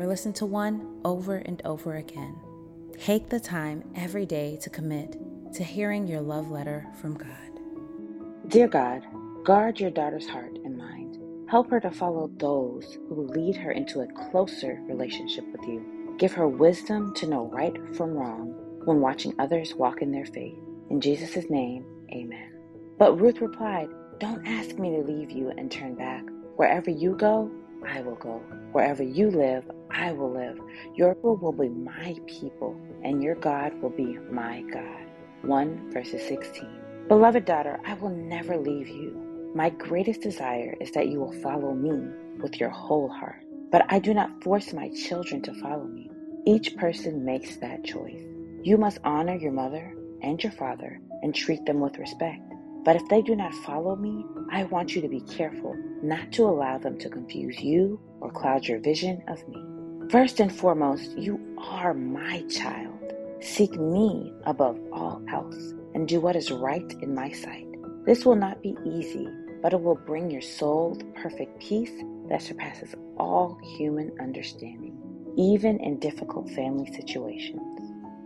or listen to one over and over again. Take the time every day to commit to hearing your love letter from God. Dear God, guard your daughter's heart and mind. Help her to follow those who lead her into a closer relationship with you. Give her wisdom to know right from wrong when watching others walk in their faith. In Jesus' name, amen. But Ruth replied, Don't ask me to leave you and turn back. Wherever you go, I will go. Wherever you live, I will live. Your people will be my people, and your God will be my God. 1 verses 16. Beloved daughter, I will never leave you. My greatest desire is that you will follow me with your whole heart. But I do not force my children to follow me. Each person makes that choice. You must honor your mother and your father and treat them with respect. But if they do not follow me, I want you to be careful not to allow them to confuse you or cloud your vision of me. First and foremost, you are my child. Seek me above all else and do what is right in my sight. This will not be easy, but it will bring your soul the perfect peace that surpasses all human understanding, even in difficult family situations.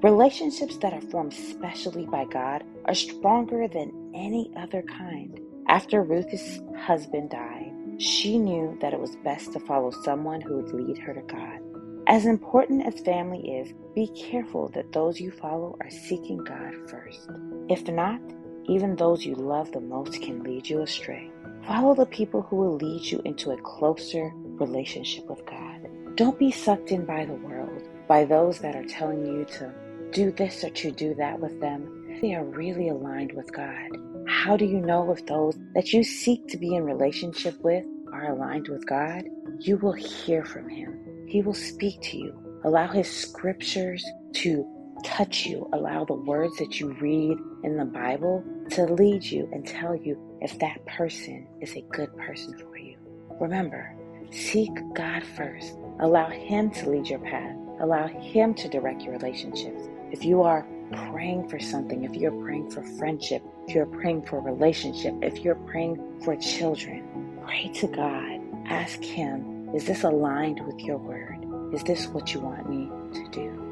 Relationships that are formed specially by God are stronger than any other kind. After Ruth's husband died, she knew that it was best to follow someone who would lead her to God. As important as family is, be careful that those you follow are seeking God first. If not, even those you love the most can lead you astray. Follow the people who will lead you into a closer relationship with God. Don't be sucked in by the world, by those that are telling you to do this or to do that with them. They are really aligned with God. How do you know if those that you seek to be in relationship with are aligned with God? You will hear from Him. He will speak to you. Allow His scriptures to touch you. Allow the words that you read in the Bible to lead you and tell you if that person is a good person for you. Remember, seek God first. Allow Him to lead your path. Allow Him to direct your relationships. If you are praying for something, if you're praying for friendship, if you're praying for a relationship, if you're praying for children, pray to God. Ask Him, is this aligned with your word? Is this what you want me to do?